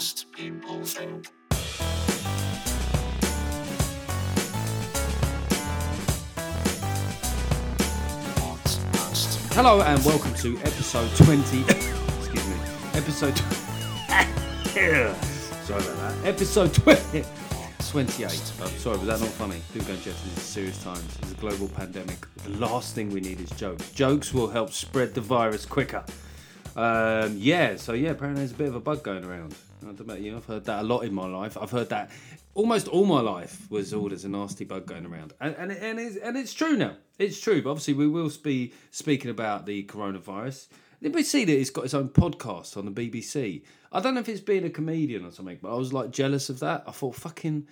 most people think. Hello and welcome to episode 20. excuse me. Episode. sorry about that. Episode 20. 28. Oh, sorry, was that not funny? Do go, Geoff. This is serious times. It's a global pandemic. The last thing we need is jokes. Jokes will help spread the virus quicker. Um, yeah, so yeah, apparently there's a bit of a bug going around. I don't know about you. I've heard that a lot in my life. I've heard that almost all my life was oh, there's a nasty bug going around, and and and it's, and it's true now. It's true. But obviously, we will be speaking about the coronavirus. Did we see that it's got its own podcast on the BBC? I don't know if it's being a comedian or something, but I was like jealous of that. I thought fucking.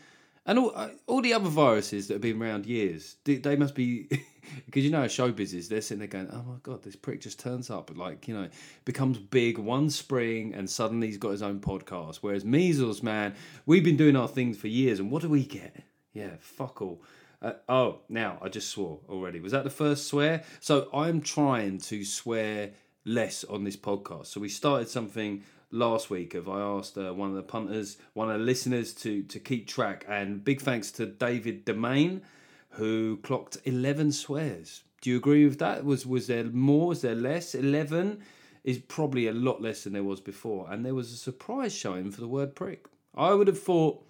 And all, uh, all the other viruses that have been around years, they, they must be, because you know how showbiz is, they're sitting there going, oh my God, this prick just turns up, like, you know, becomes big one spring and suddenly he's got his own podcast. Whereas measles, man, we've been doing our things for years and what do we get? Yeah, fuck all. Uh, oh, now I just swore already. Was that the first swear? So I'm trying to swear less on this podcast. So we started something last week of I asked uh, one of the punters, one of the listeners to to keep track, and big thanks to David Domain who clocked eleven swears. Do you agree with that? Was was there more? Was there less? Eleven is probably a lot less than there was before, and there was a surprise showing for the word prick. I would have thought.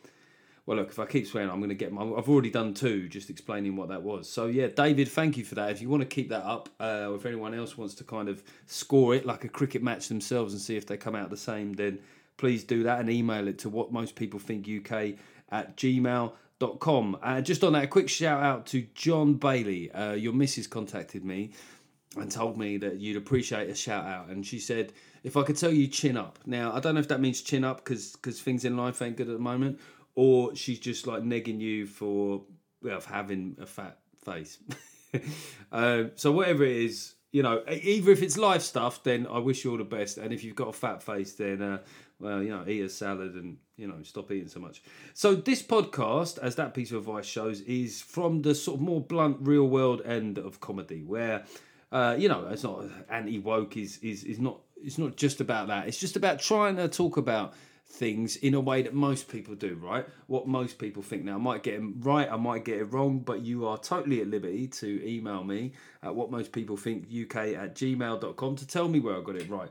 Well, look, if I keep swearing, I'm going to get my. I've already done two, just explaining what that was. So, yeah, David, thank you for that. If you want to keep that up, uh, or if anyone else wants to kind of score it like a cricket match themselves and see if they come out the same, then please do that and email it to what most people think UK at gmail.com. Uh, just on that, a quick shout out to John Bailey. Uh, your missus contacted me and told me that you'd appreciate a shout out. And she said, if I could tell you chin up. Now, I don't know if that means chin up because things in life ain't good at the moment, or she's just like negging you for well, having a fat face. um, so, whatever it is, you know, either if it's life stuff, then I wish you all the best. And if you've got a fat face, then, uh, well, you know, eat a salad and, you know, stop eating so much. So, this podcast, as that piece of advice shows, is from the sort of more blunt, real world end of comedy, where uh, you know, it's not anti woke. Is is is not. It's not just about that. It's just about trying to talk about things in a way that most people do. Right? What most people think. Now, I might get it right. I might get it wrong. But you are totally at liberty to email me at what most people think uk at gmail.com to tell me where I got it right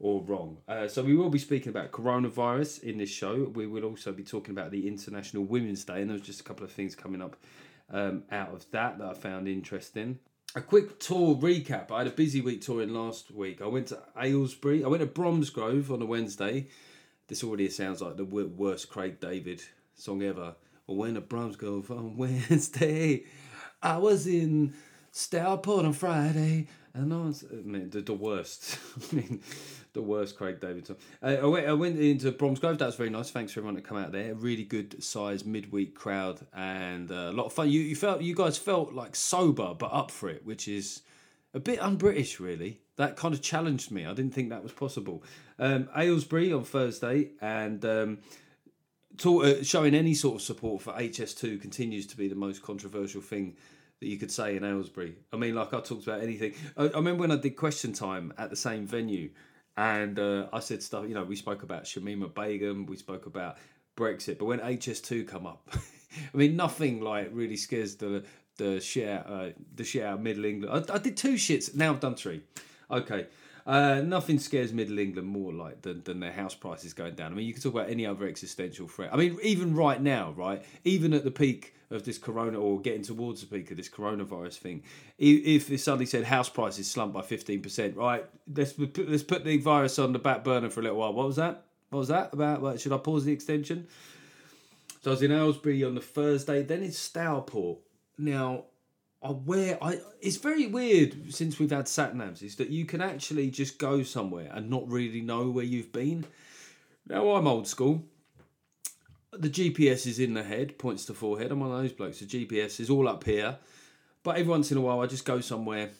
or wrong. Uh, so we will be speaking about coronavirus in this show. We will also be talking about the International Women's Day, and there's just a couple of things coming up um, out of that that I found interesting. A quick tour recap. I had a busy week touring last week. I went to Aylesbury. I went to Bromsgrove on a Wednesday. This already sounds like the worst Craig David song ever. I went to Bromsgrove on Wednesday. I was in Stourport on Friday. And I was, I mean, the, the worst. I mean, the worst Craig David song. Uh, I, went, I went into Bromsgrove. That was very nice. Thanks for everyone that come out there. Really good size midweek crowd and uh, a lot of fun. You, you felt you guys felt like sober but up for it, which is a bit un-British, really. That kind of challenged me. I didn't think that was possible. Um, Aylesbury on Thursday and. Um, uh, showing any sort of support for HS2 continues to be the most controversial thing that you could say in Aylesbury. I mean, like I talked about anything. I, I remember when I did Question Time at the same venue, and uh, I said stuff. You know, we spoke about Shamima Begum, we spoke about Brexit, but when HS2 come up, I mean, nothing like really scares the the out, uh, the of Middle England. I, I did two shits. Now I've done three. Okay. Uh, nothing scares Middle England more like than, than their house prices going down. I mean, you can talk about any other existential threat. I mean, even right now, right, even at the peak of this corona or getting towards the peak of this coronavirus thing, if it suddenly said house prices slumped by fifteen percent, right, let's put, let's put the virus on the back burner for a little while. What was that? What was that about? What, should I pause the extension? So I was in Aylesbury on the Thursday, then in Stourport. Now, I wear I it's very weird since we've had sat navs is that you can actually just go somewhere and not really know where you've been. Now I'm old school. The GPS is in the head, points to forehead. I'm one of those blokes. The GPS is all up here. But every once in a while I just go somewhere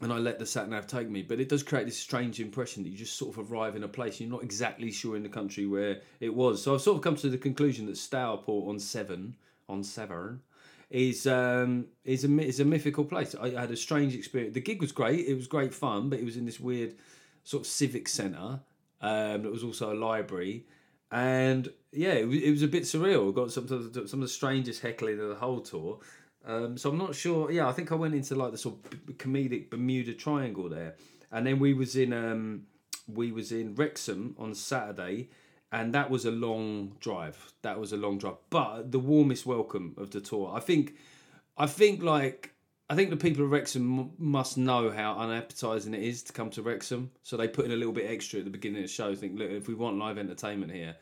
and I let the sat nav take me. But it does create this strange impression that you just sort of arrive in a place you're not exactly sure in the country where it was. So I've sort of come to the conclusion that Stourport on seven on Severn, is um, is a is a mythical place. I had a strange experience. The gig was great. It was great fun, but it was in this weird sort of civic centre. Um, it was also a library, and yeah, it, it was a bit surreal. We got some of the, some of the strangest heckling of the whole tour. Um, so I'm not sure. Yeah, I think I went into like the sort of comedic Bermuda Triangle there, and then we was in um, we was in Wrexham on Saturday, and that was a long drive. That was a long drive, but the warmest welcome of the tour. I think, I think like. I think the people of Wrexham must know how unappetising it is to come to Wrexham, so they put in a little bit extra at the beginning of the show. Think, look, if we want live entertainment here,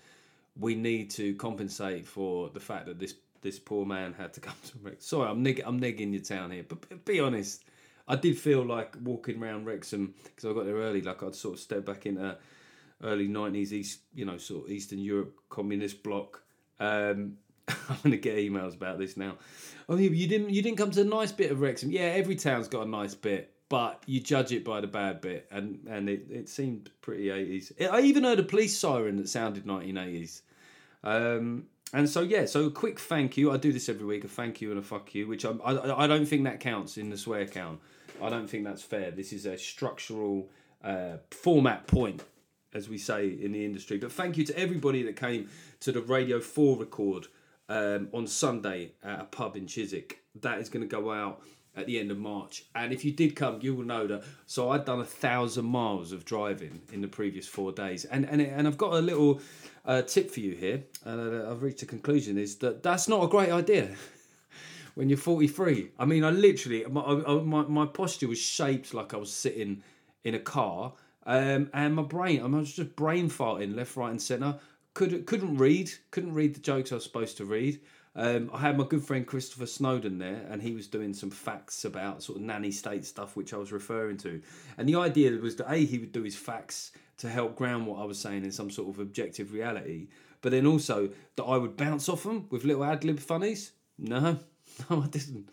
we need to compensate for the fact that this this poor man had to come to Wrexham. Sorry, I'm nig- I'm negging your town here, but, but be honest, I did feel like walking around Wrexham because I got there early, like I'd sort of step back into early '90s East, you know, sort of Eastern Europe communist bloc. Um, I'm gonna get emails about this now. Oh, you didn't you didn't come to a nice bit of Wrexham. Yeah, every town's got a nice bit, but you judge it by the bad bit, and and it, it seemed pretty 80s. I even heard a police siren that sounded 1980s. Um, and so yeah, so a quick thank you. I do this every week. A thank you and a fuck you, which I'm, I I don't think that counts in the swear count. I don't think that's fair. This is a structural uh, format point, as we say in the industry. But thank you to everybody that came to the Radio Four record um, on Sunday at a pub in Chiswick. That is going to go out at the end of March. And if you did come, you will know that. So I'd done a thousand miles of driving in the previous four days, and and and I've got a little uh, tip for you here. Uh, I've reached a conclusion: is that that's not a great idea. When you're 43, I mean, I literally my, my my posture was shaped like I was sitting in a car, um, and my brain I was just brain farting left, right, and centre. Could couldn't read, couldn't read the jokes I was supposed to read. Um, I had my good friend Christopher Snowdon there, and he was doing some facts about sort of nanny state stuff, which I was referring to. And the idea was that a he would do his facts to help ground what I was saying in some sort of objective reality, but then also that I would bounce off them with little ad lib funnies. No, no, I didn't.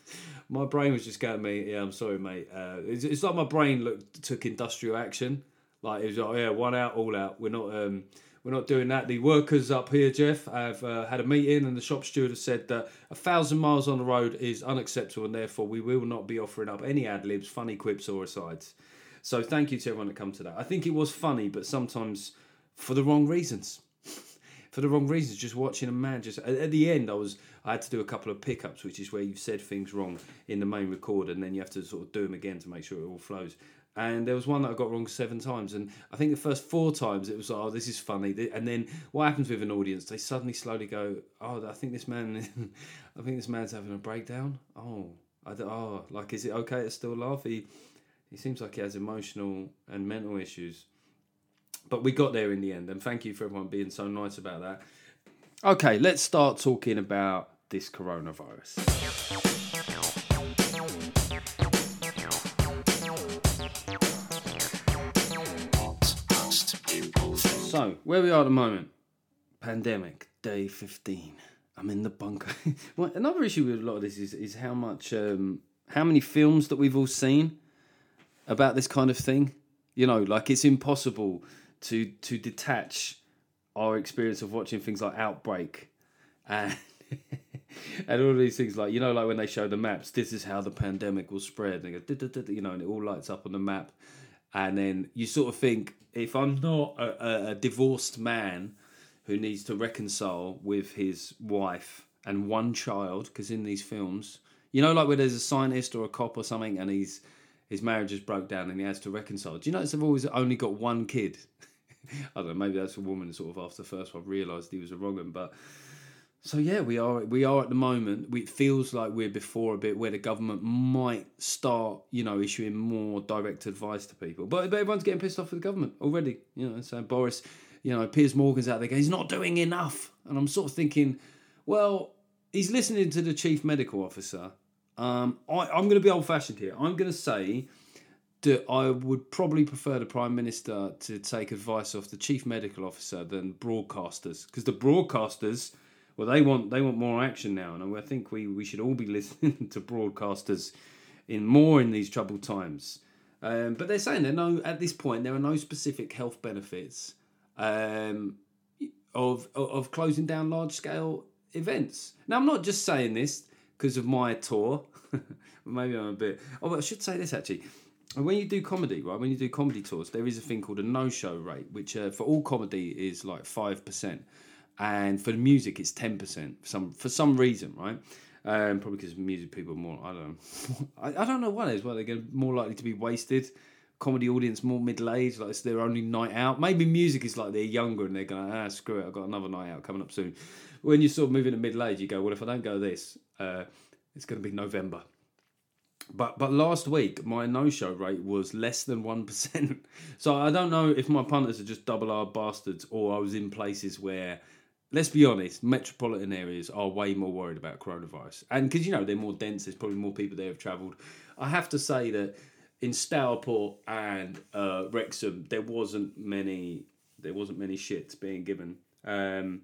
My brain was just going me. Yeah, I'm sorry, mate. Uh, it's, it's like my brain looked took industrial action. Like it was like, yeah, one out, all out. We're not. Um, we're not doing that. The workers up here, Geoff, have uh, had a meeting, and the shop steward has said that a thousand miles on the road is unacceptable, and therefore we will not be offering up any ad libs, funny quips, or asides. So thank you to everyone that come to that. I think it was funny, but sometimes for the wrong reasons. for the wrong reasons. Just watching a man just at, at the end, I was I had to do a couple of pickups, which is where you've said things wrong in the main record, and then you have to sort of do them again to make sure it all flows. And there was one that I got wrong seven times, and I think the first four times it was oh, this is funny. And then what happens with an audience? They suddenly slowly go, oh, I think this man, I think this man's having a breakdown. Oh, I oh, like is it okay to still laugh? He he seems like he has emotional and mental issues. But we got there in the end, and thank you for everyone being so nice about that. Okay, let's start talking about this coronavirus. So, where we are at the moment, pandemic, day 15. I'm in the bunker. well, another issue with a lot of this is, is how much, um, how many films that we've all seen about this kind of thing. You know, like it's impossible to to detach our experience of watching things like Outbreak and and all these things like you know like when they show the maps this is how the pandemic will spread and, they go, you know and it all lights up on the map and then you sort of think if i'm not a, a, divorced man who needs to reconcile with his wife and one child because in these films you know like where there's a scientist or a cop or something and he's his marriage has broke down and he has to reconcile do you notice they've always only got one kid I don't know. Maybe that's a woman. Sort of after the first one, realised he was a wrong one. But so yeah, we are we are at the moment. We, it feels like we're before a bit where the government might start, you know, issuing more direct advice to people. But, but everyone's getting pissed off with the government already. You know, so Boris, you know, Piers Morgan's out there going, he's not doing enough, and I'm sort of thinking, well, he's listening to the chief medical officer. Um, I, I'm going to be old fashioned here. I'm going to say that I would probably prefer the Prime Minister to take advice off the Chief Medical Officer than broadcasters, because the broadcasters, well, they want they want more action now, and I think we, we should all be listening to broadcasters in more in these troubled times. Um, but they're saying there no at this point there are no specific health benefits um, of of closing down large scale events. Now I'm not just saying this because of my tour. Maybe I'm a bit. Oh, I should say this actually. When you do comedy, right? When you do comedy tours, there is a thing called a no-show rate, which uh, for all comedy is like five percent, and for the music it's ten percent. For some for some reason, right? Um, probably because music people are more. I don't know. I, I don't know is. Why they're getting more likely to be wasted. Comedy audience more middle aged, like it's their only night out. Maybe music is like they're younger and they're going, ah, screw it, I've got another night out coming up soon. When you sort of move into middle age, you go, well, if I don't go this, uh, it's going to be November. But but last week my no show rate was less than one percent. So I don't know if my punters are just double R bastards or I was in places where, let's be honest, metropolitan areas are way more worried about coronavirus. And because you know they're more dense, there's probably more people there have travelled. I have to say that in Stourport and uh, Wrexham there wasn't many there wasn't many shits being given. Um,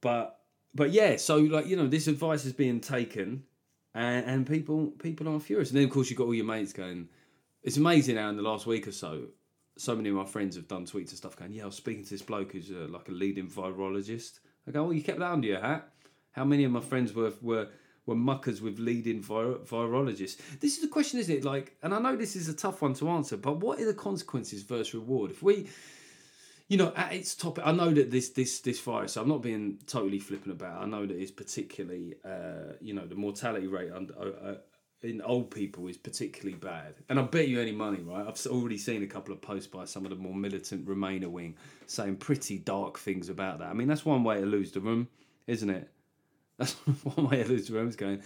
but but yeah, so like you know this advice is being taken and, and people people are furious. And then of course you've got all your mates going. It's amazing how in the last week or so, so many of my friends have done tweets and stuff going, "Yeah, I was speaking to this bloke who's uh, like a leading virologist." I go, "Well, you kept that under your hat." How many of my friends were were were muckers with leading vir- virologists? This is the question, isn't it? Like, and I know this is a tough one to answer, but what are the consequences versus reward? If we you know, at its top, I know that this this this virus. I'm not being totally flippant about. It. I know that it's particularly, uh, you know, the mortality rate under, uh, in old people is particularly bad. And I bet you any money, right? I've already seen a couple of posts by some of the more militant Remainer wing saying pretty dark things about that. I mean, that's one way to lose the room, isn't it? That's one way to lose the room. Is going,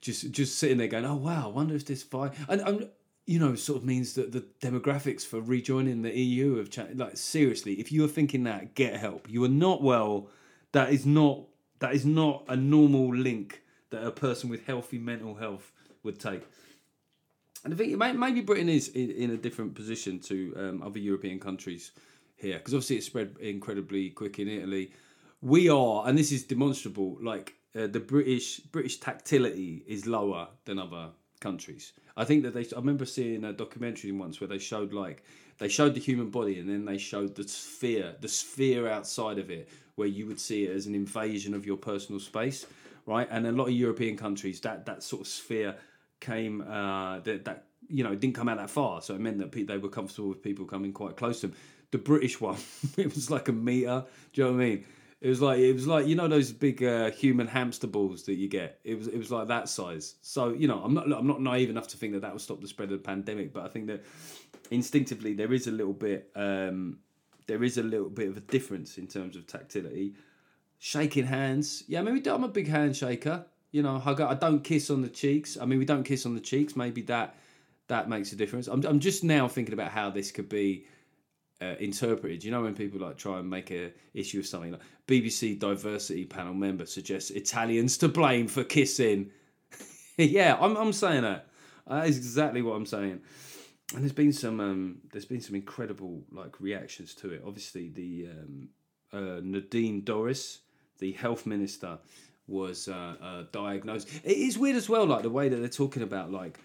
just just sitting there going, oh wow, I wonder if this fight And I'm you know, sort of means that the demographics for rejoining the EU have changed. Like seriously, if you are thinking that, get help. You are not well. That is not that is not a normal link that a person with healthy mental health would take. And I think maybe Britain is in a different position to um, other European countries here because obviously it spread incredibly quick in Italy. We are, and this is demonstrable. Like uh, the British British tactility is lower than other countries. I think that they. I remember seeing a documentary once where they showed like they showed the human body and then they showed the sphere, the sphere outside of it, where you would see it as an invasion of your personal space, right? And a lot of European countries, that that sort of sphere came uh, that that you know didn't come out that far, so it meant that they were comfortable with people coming quite close to them. The British one, it was like a meter. Do you know what I mean? It was like it was like you know those big uh, human hamster balls that you get. It was it was like that size. So you know I'm not I'm not naive enough to think that that will stop the spread of the pandemic, but I think that instinctively there is a little bit um, there is a little bit of a difference in terms of tactility. Shaking hands, yeah. I mean, I'm a big handshaker. You know, hug. I don't kiss on the cheeks. I mean, we don't kiss on the cheeks. Maybe that that makes a difference. I'm I'm just now thinking about how this could be uh, interpreted. You know when people like try and make a issue of something like BBC diversity panel member suggests Italians to blame for kissing. yeah, I'm I'm saying that. That is exactly what I'm saying. And there's been some um, there's been some incredible like reactions to it. Obviously, the um, uh, Nadine Dorries, the health minister, was uh, uh, diagnosed. It is weird as well, like the way that they're talking about like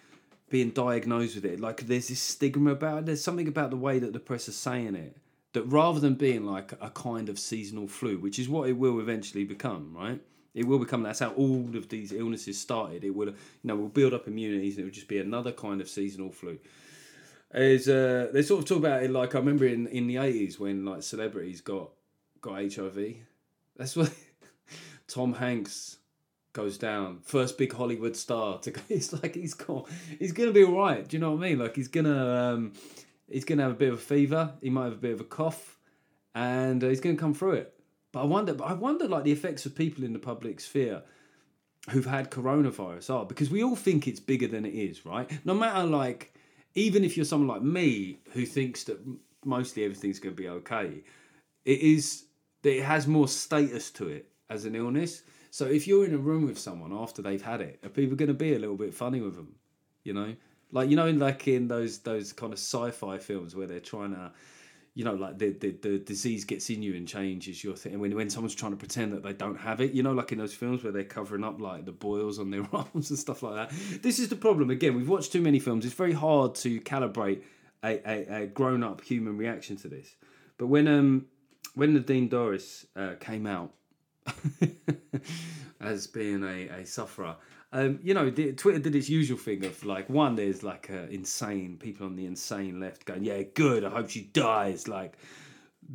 being diagnosed with it. Like there's this stigma about it. There's something about the way that the press are saying it that rather than being like a kind of seasonal flu, which is what it will eventually become, right? It will become. That's how all of these illnesses started. It will, you know, will build up immunities, and it will just be another kind of seasonal flu. Is uh, they sort of talk about it like I remember in in the eighties when like celebrities got got HIV. That's what Tom Hanks goes down. First big Hollywood star to go. It's like he's got. He's gonna be all right. Do you know what I mean? Like he's gonna. Um, he's gonna have a bit of a fever. He might have a bit of a cough, and uh, he's gonna come through it. But I wonder. But I wonder like the effects of people in the public sphere who've had coronavirus are because we all think it's bigger than it is, right? No matter like. Even if you're someone like me who thinks that mostly everything's going to be okay, it is it has more status to it as an illness. So if you're in a room with someone after they've had it, are people going to be a little bit funny with them? You know, like you know, in like in those those kind of sci-fi films where they're trying to, you know, like the the, the disease gets in you and changes your thing. When when someone's trying to pretend that they don't have it, you know, like in those films where they're covering up like the boils on their arms and stuff like that. This is the problem. Again, we've watched too many films. It's very hard to calibrate a, a, a grown-up human reaction to this. But when um when Nadine Dorries uh, came out as being a, a sufferer. Um, you know, the, Twitter did its usual thing of like, one, there's like uh, insane people on the insane left going, yeah, good, I hope she dies. Like,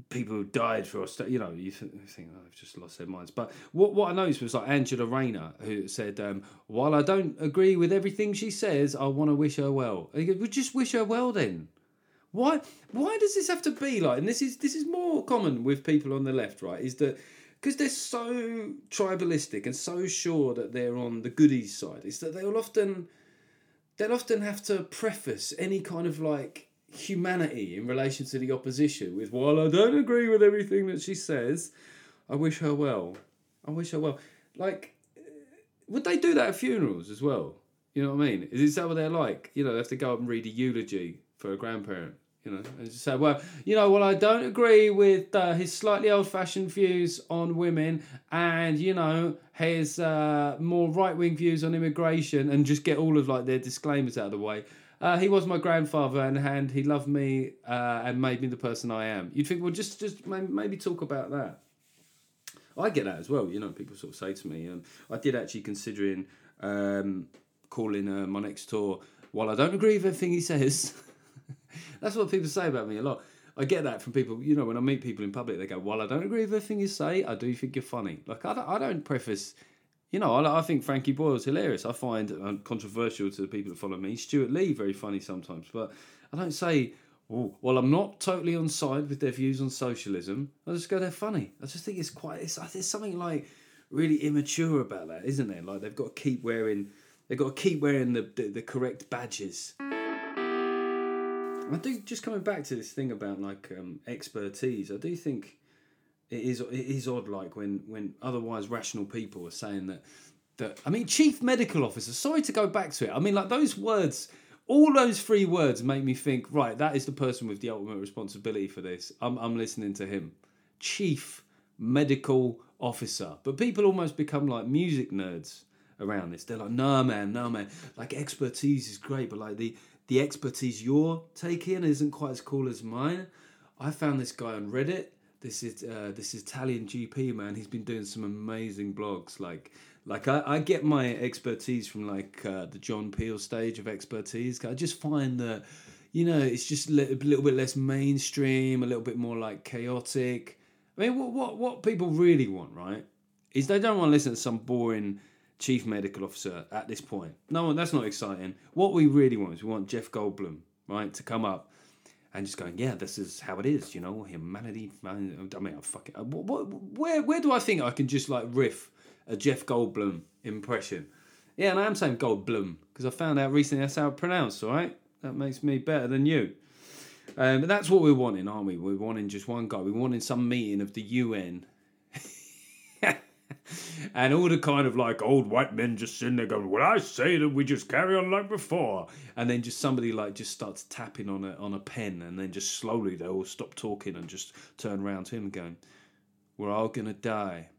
people who died for Australia, you know, you think, you think oh, they've just lost their minds. But what, what I noticed was like Angela Rayner, who said, um, while I don't agree with everything she says, I want to wish her well. And goes, well, just wish her well then. Why? Why does this have to be like? And this is this is more common with people on the left, right? Is that because they're so tribalistic and so sure that they're on the goodies side, is that they'll often they'll often have to preface any kind of like humanity in relation to the opposition with, "While I don't agree with everything that she says, I wish her well. I wish her well." Like, eh, would they do that at funerals as well? You know what I mean? Is that what they're like? You know, they have to go up and read a eulogy for a grandparent. You know, and just say, well, you know, well, I don't agree with uh, his slightly old-fashioned views on women, and you know, his uh, more right-wing views on immigration, and just get all of like their disclaimers out of the way. Uh, he was my grandfather, and, and he loved me uh, and made me the person I am. You'd think, well, just just maybe, maybe talk about that. I get that as well. You know, people sort of say to me, um, I did actually considering um, calling uh, my next tour. While I don't agree with everything he says, that's what people say about me a lot. I get that from people. You know, when I meet people in public, they go, "Well, I don't agree with everything you say, I do think you're funny." Like I don't, I don't preface. You know, I, I think Frankie Boyle's hilarious. I find um, controversial to the people that follow me. Stewart Lee very funny sometimes, but I don't say. Well, I'm not totally on side with their views on socialism. I just go, they're funny. I just think it's quite. It's, there's something like really immature about that, isn't there? Like they've got to keep wearing. They've got to keep wearing the, the, the correct badges. I do just coming back to this thing about like um, expertise. I do think it is it is odd, like when when otherwise rational people are saying that that I mean, chief medical officer. Sorry to go back to it. I mean, like those words. All those three words make me think. Right, that is the person with the ultimate responsibility for this. I'm I'm listening to him. Chief medical officer. But people almost become like music nerds around this. They're like, no man, no man. Like expertise is great, but like the the expertise you're taking isn't quite as cool as mine. I found this guy on Reddit. This is uh, this Italian GP man. He's been doing some amazing blogs. Like like I, I get my expertise from like uh, the John Peel stage of expertise. I just find that you know it's just a little, little bit less mainstream, a little bit more like chaotic. I mean, what what what people really want, right? Is they don't want to listen to some boring chief medical officer at this point. No, that's not exciting. What we really want is we want Jeff Goldblum, right, to come up and just going, yeah, this is how it is, you know, humanity. I mean, I'm fucking. What, where where do I think I can just like riff a Jeff Goldblum impression? Yeah, and I am saying Goldblum because I found out recently that's how it's pronounced. All right, that makes me better than you. Um, but that's what we're wanting, aren't we? We're wanting just one guy. We're wanting some meeting of the UN and all the kind of like old white men just sitting there going, "Well, I say that we just carry on like before," and then just somebody like just starts tapping on a on a pen, and then just slowly they all stop talking and just turn around to him going, "We're all gonna die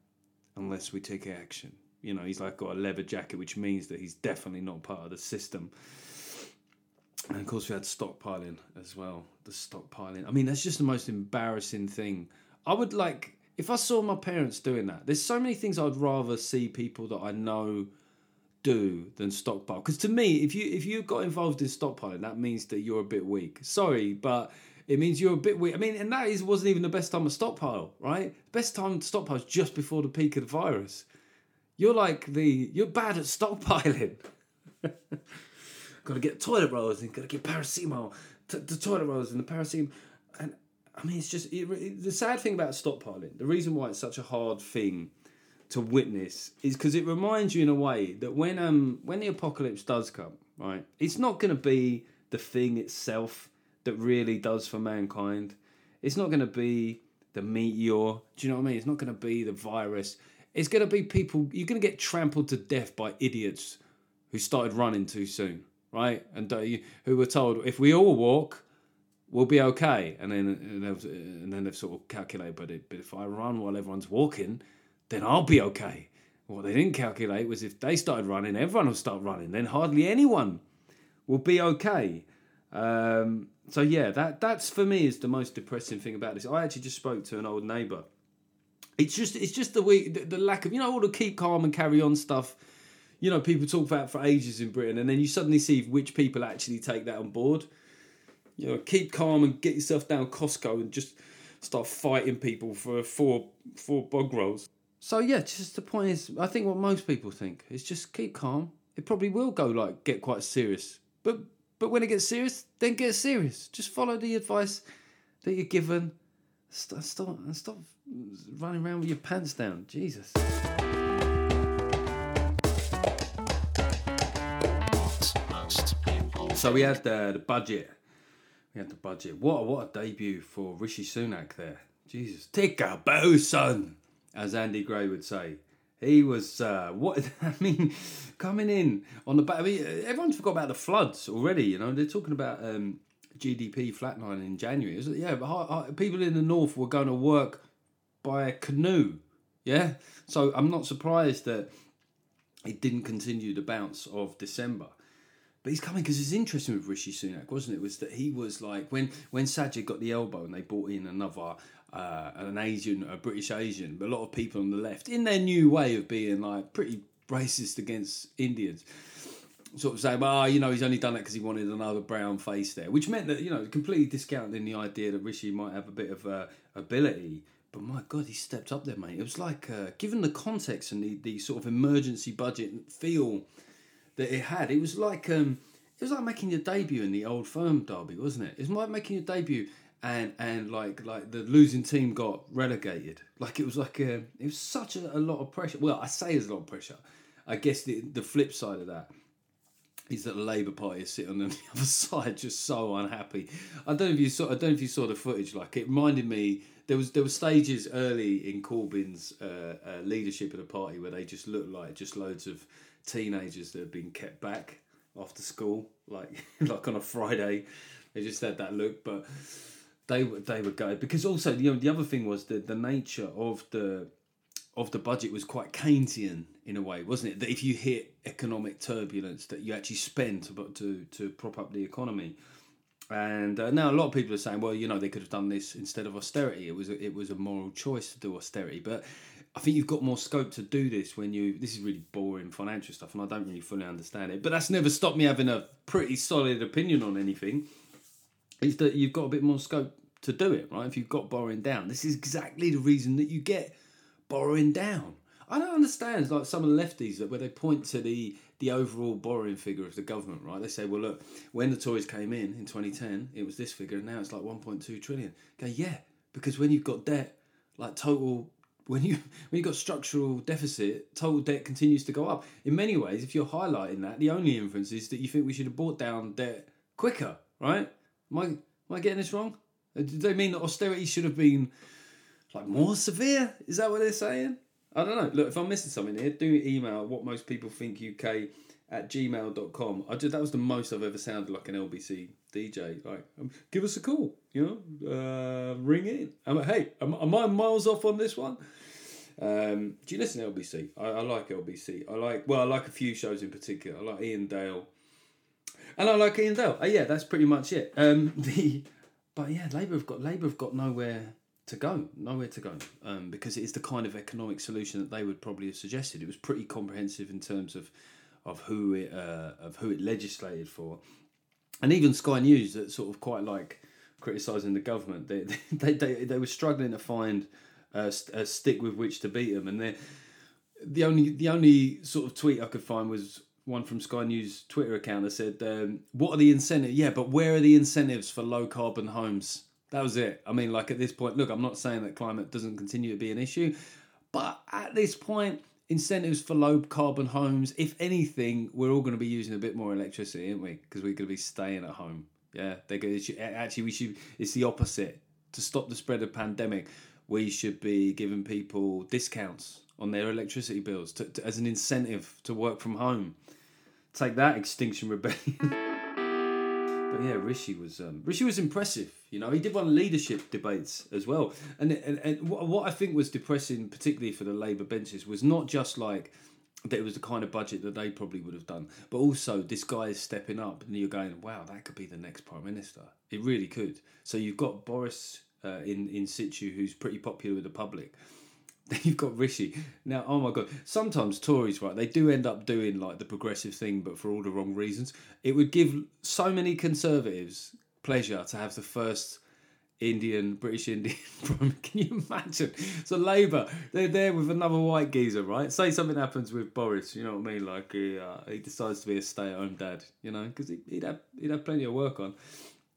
unless we take action." You know, he's like got a leather jacket, which means that he's definitely not part of the system. And of course, we had stockpiling as well. The stockpiling. I mean, that's just the most embarrassing thing. I would like if I saw my parents doing that, there's so many things I'd rather see people that I know do than stockpile. Because to me, if you if you got involved in stockpiling, that means that you're a bit weak. Sorry, but it means you're a bit weak. I mean, and that is wasn't even the best time to stockpile, right? Best time to stockpile is just before the peak of the virus. You're like the you're bad at stockpiling. got to get toilet rolls and got to get paracetamol. T- the toilet rolls and the paracetamol. I mean, it's just it, it, the sad thing about stockpiling. The reason why it's such a hard thing to witness is because it reminds you in a way that when um when the apocalypse does come, right, it's not going to be the thing itself that really does for mankind. It's not going to be the meteor. Do you know what I mean? It's not going to be the virus. It's going to be people. You're going to get trampled to death by idiots who started running too soon, right? And uh, who were told if we all walk, we'll be okay. And then and, and then they've sort of calculated, but, it, but if I run while everyone's walking, then I'll be okay. What they didn't calculate was if they started running, everyone will start running. Then hardly anyone will be okay. Um, so yeah, that that's for me is the most depressing thing about this. I actually just spoke to an old neighbour. It's just it's just the the, the lack of you know all the keep calm and carry on stuff you know people talk about for ages in Britain, and then you suddenly see which people actually take that on board. You know, keep calm and get yourself down Costco and just start fighting people for four four bog rolls. So yeah, just the point is, I think what most people think is just keep calm. It probably will go like get quite serious, but but when it gets serious, then get serious. Just follow the advice that you're given. Stop, stop and stop running around with your pants down. Jesus. So we had the, the budget. We had the budget. What a, what a debut for Rishi Sunak there. Jesus, take a bow, son, as Andy Gray would say. He was uh, what I mean, coming in on the back. I mean, everyone's forgot about the floods already. You know, they're talking about um, GDP flatlining in January. Yeah, but people in the north were going to work by a canoe. Yeah, so I'm not surprised that it didn't continue the bounce of December. But he's coming because it's interesting with Rishi Sunak, wasn't it? Was that he was like when when Sajid got the elbow and they brought in another uh, an Asian, a British Asian, a lot of people on the left in their new way of being like pretty racist against Indians. Sort of saying, well, you know, he's only done that because he wanted another brown face there, which meant that you know, completely discounting the idea that Rishi might have a bit of uh, ability. But my God, he stepped up there, mate. It was like, uh, given the context and the, the sort of emergency budget feel that it had. It was like um, it was like making your debut in the old firm derby, wasn't it? It was like making your debut and and like like the losing team got relegated. Like it was like a, it was such a, a lot of pressure. Well, I say there's a lot of pressure. I guess the the flip side of that is that the Labour Party is sitting on the other side, just so unhappy. I don't know if you saw. I don't know if you saw the footage. Like it reminded me. There was there were stages early in Corbyn's uh, uh, leadership of the party where they just looked like just loads of teenagers that have been kept back after school, like like on a Friday. They just had that look, but they they were going because also you know the other thing was that the nature of the of the budget was quite Keynesian in a way, wasn't it? That if you hit economic turbulence, that you actually spend to to to prop up the economy. And uh, now a lot of people are saying, well, you know, they could have done this instead of austerity. It was a, it was a moral choice to do austerity, but I think you've got more scope to do this when you. This is really boring financial stuff, and I don't really fully understand it. But that's never stopped me having a pretty solid opinion on anything. Is that you've got a bit more scope to do it, right? If you've got borrowing down, this is exactly the reason that you get borrowing down. I don't understand like some of the lefties that where they point to the the overall borrowing figure of the government, right? They say, well, look, when the Tories came in in 2010, it was this figure, and now it's like 1.2 trillion. Okay, yeah, because when you've got debt, like total, when you when you've got structural deficit, total debt continues to go up. In many ways, if you're highlighting that, the only inference is that you think we should have brought down debt quicker, right? Am I am I getting this wrong? Uh, Do they mean that austerity should have been like more severe? Is that what they're saying? I don't know. Look, if I'm missing something here, do email what most people think UK at gmail.com. I just, that was the most I've ever sounded like an LBC DJ. Like, um, give us a call, you know, uh, ring in. I'm like, hey, am, am I miles off on this one? Um, do you listen to LBC? I, I like LBC. I like, well, I like a few shows in particular. I like Iain Dale. And I like Iain Dale. Oh, yeah, that's pretty much it. Um, the, but yeah, Labour have got Labour have got nowhere to go, nowhere to go, um, because it is the kind of economic solution that they would probably have suggested. It was pretty comprehensive in terms of of who it uh, of who it legislated for, and even Sky News that sort of quite like criticising the government. They they, they they were struggling to find a, a stick with which to beat them, and they the only the only sort of tweet I could find was one from Sky News Twitter account that said, um, "What are the incentives? Yeah, but where are the incentives for low carbon homes?" That was it. I mean, like at this point, look, I'm not saying that climate doesn't continue to be an issue, but at this point, incentives for low carbon homes, if anything, we're all going to be using a bit more electricity, aren't we? Because we're going to be staying at home. Yeah, they're going to, actually we should. It's the opposite. To stop the spread of pandemic, we should be giving people discounts on their electricity bills to, to, as an incentive to work from home. Take that, Extinction Rebellion. But yeah, Rishi was um, Rishi was impressive. You know, he did one leadership debates as well, and and, and what, what I think was depressing, particularly for the Labour benches, was not just like that it was the kind of budget that they probably would have done, but also this guy is stepping up, and you're going, wow, that could be the next prime minister. It really could. So you've got Boris uh, in in situ, who's pretty popular with the public. Then you've got Rishi. Now, oh my god, sometimes Tories, right, they do end up doing like the progressive thing, but for all the wrong reasons. It would give so many conservatives pleasure to have the first Indian, British Indian. Can you imagine? So Labour, they're there with another white geezer, right? Say something happens with Boris, you know what I mean? Like he, uh, he decides to be a stay-at-home dad, you know, because he, would have he'd have plenty of work on.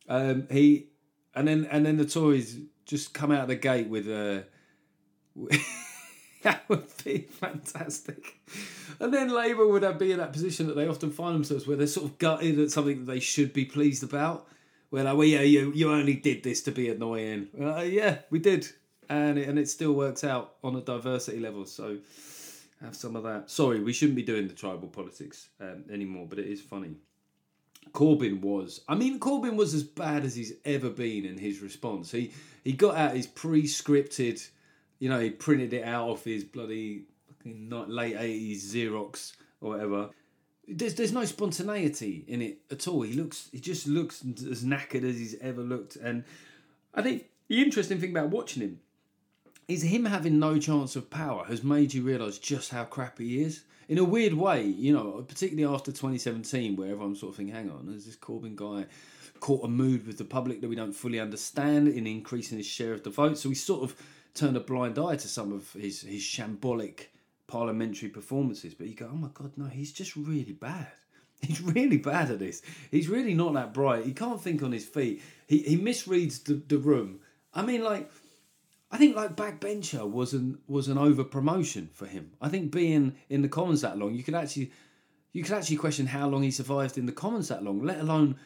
Um, he and then and then the Tories just come out of the gate with a. that would be fantastic. And then Labour would have be in that position that they often find themselves where they're sort of gutted at something that they should be pleased about. Where like, well, yeah, you you only did this to be annoying. Uh, yeah, we did, and it, and it still works out on a diversity level. So have some of that. Sorry, we shouldn't be doing the tribal politics um, anymore, but it is funny. Corbyn was. I mean, Corbyn was as bad as he's ever been in his response. He he got out his pre-scripted, you know, he printed it out off his bloody late eighties Xerox or whatever. There's there's no spontaneity in it at all. He looks he just looks as knackered as he's ever looked. And I think the interesting thing about watching him is him having no chance of power has made you realise just how crappy he is in a weird way, you know, particularly after 2017, where everyone's sort of thinking, hang on, is this Corbyn guy caught a mood with the public that we don't fully understand in increasing his share of the vote? So we sort of turned a blind eye to some of his, his shambolic parliamentary performances. But you go, oh my God, no, he's just really bad. He's really bad at this. He's really not that bright. He can't think on his feet. He, he misreads the, the room. I mean, like, I think like backbencher was an was an over promotion for him. I think being in the Commons that long, you could actually you could actually question how long he survived in the Commons that long, let alone